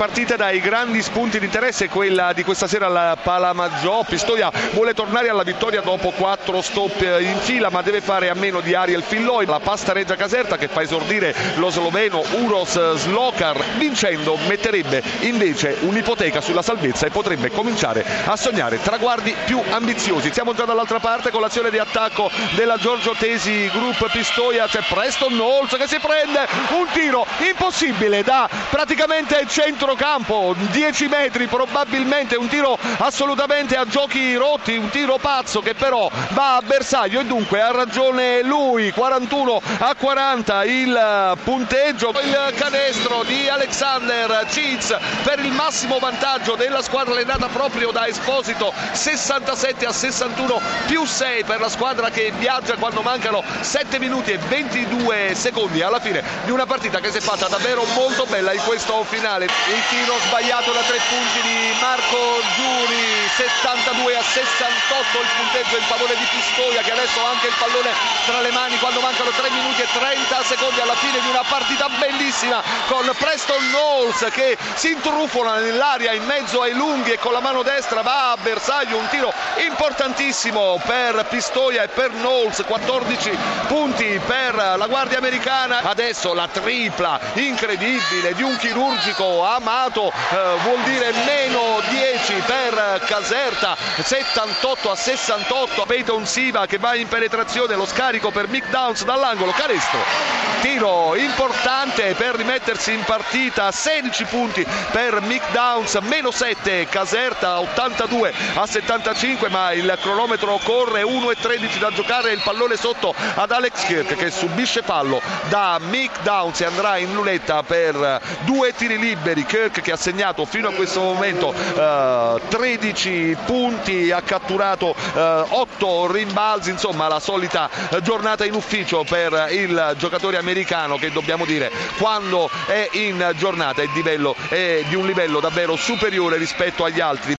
Partita dai grandi spunti di interesse quella di questa sera alla Palamaggiò. Pistoia vuole tornare alla vittoria dopo quattro stop in fila, ma deve fare a meno di Ariel Filloi. La pasta Reggia Caserta che fa esordire lo sloveno Uros Slokar, vincendo metterebbe invece un'ipoteca sulla salvezza e potrebbe cominciare a sognare traguardi più ambiziosi. Siamo già dall'altra parte con l'azione di attacco della Giorgio Tesi Group Pistoia. C'è Preston Knowles che si prende un tiro impossibile da praticamente centro centrocampo 10 metri probabilmente un tiro assolutamente a giochi rotti un tiro pazzo che però va a bersaglio e dunque ha ragione lui 41 a 40 il punteggio. Il canestro di Alexander Ciz per il massimo vantaggio della squadra allenata proprio da Esposito 67 a 61 più 6 per la squadra che viaggia quando mancano 7 minuti e 22 secondi alla fine di una partita che si è fatta davvero molto bella in questo finale il tiro sbagliato da tre punti di Marco Giuri 72 a 68 il punteggio in favore di Pistoia che adesso ha anche il pallone tra le mani quando mancano 3 minuti e 30 secondi alla fine di una partita bellissima con Preston Knowles che si intrufola nell'aria in mezzo ai lunghi e con la mano destra va a bersaglio un tiro importantissimo per Pistoia e per Knowles 14 punti per la guardia americana. Adesso la tripla incredibile di un chirurgico a amato eh, vuol dire meno 10 per Caserta 78 a 68 Peyton Siva che va in penetrazione lo scarico per Mick Downs dall'angolo. Canestro tiro importante per rimettersi in partita 16 punti per Mick Downs meno 7 Caserta 82 a 75 ma il cronometro corre 1 e 13 da giocare il pallone sotto ad Alex Kirk che subisce fallo da Mick Downs e andrà in lunetta per due tiri liberi Kirk che ha segnato fino a questo momento eh, 13 punti, ha catturato eh, 8 rimbalzi, insomma la solita giornata in ufficio per il giocatore americano che dobbiamo dire quando è in giornata è di, livello, è di un livello davvero superiore rispetto agli altri.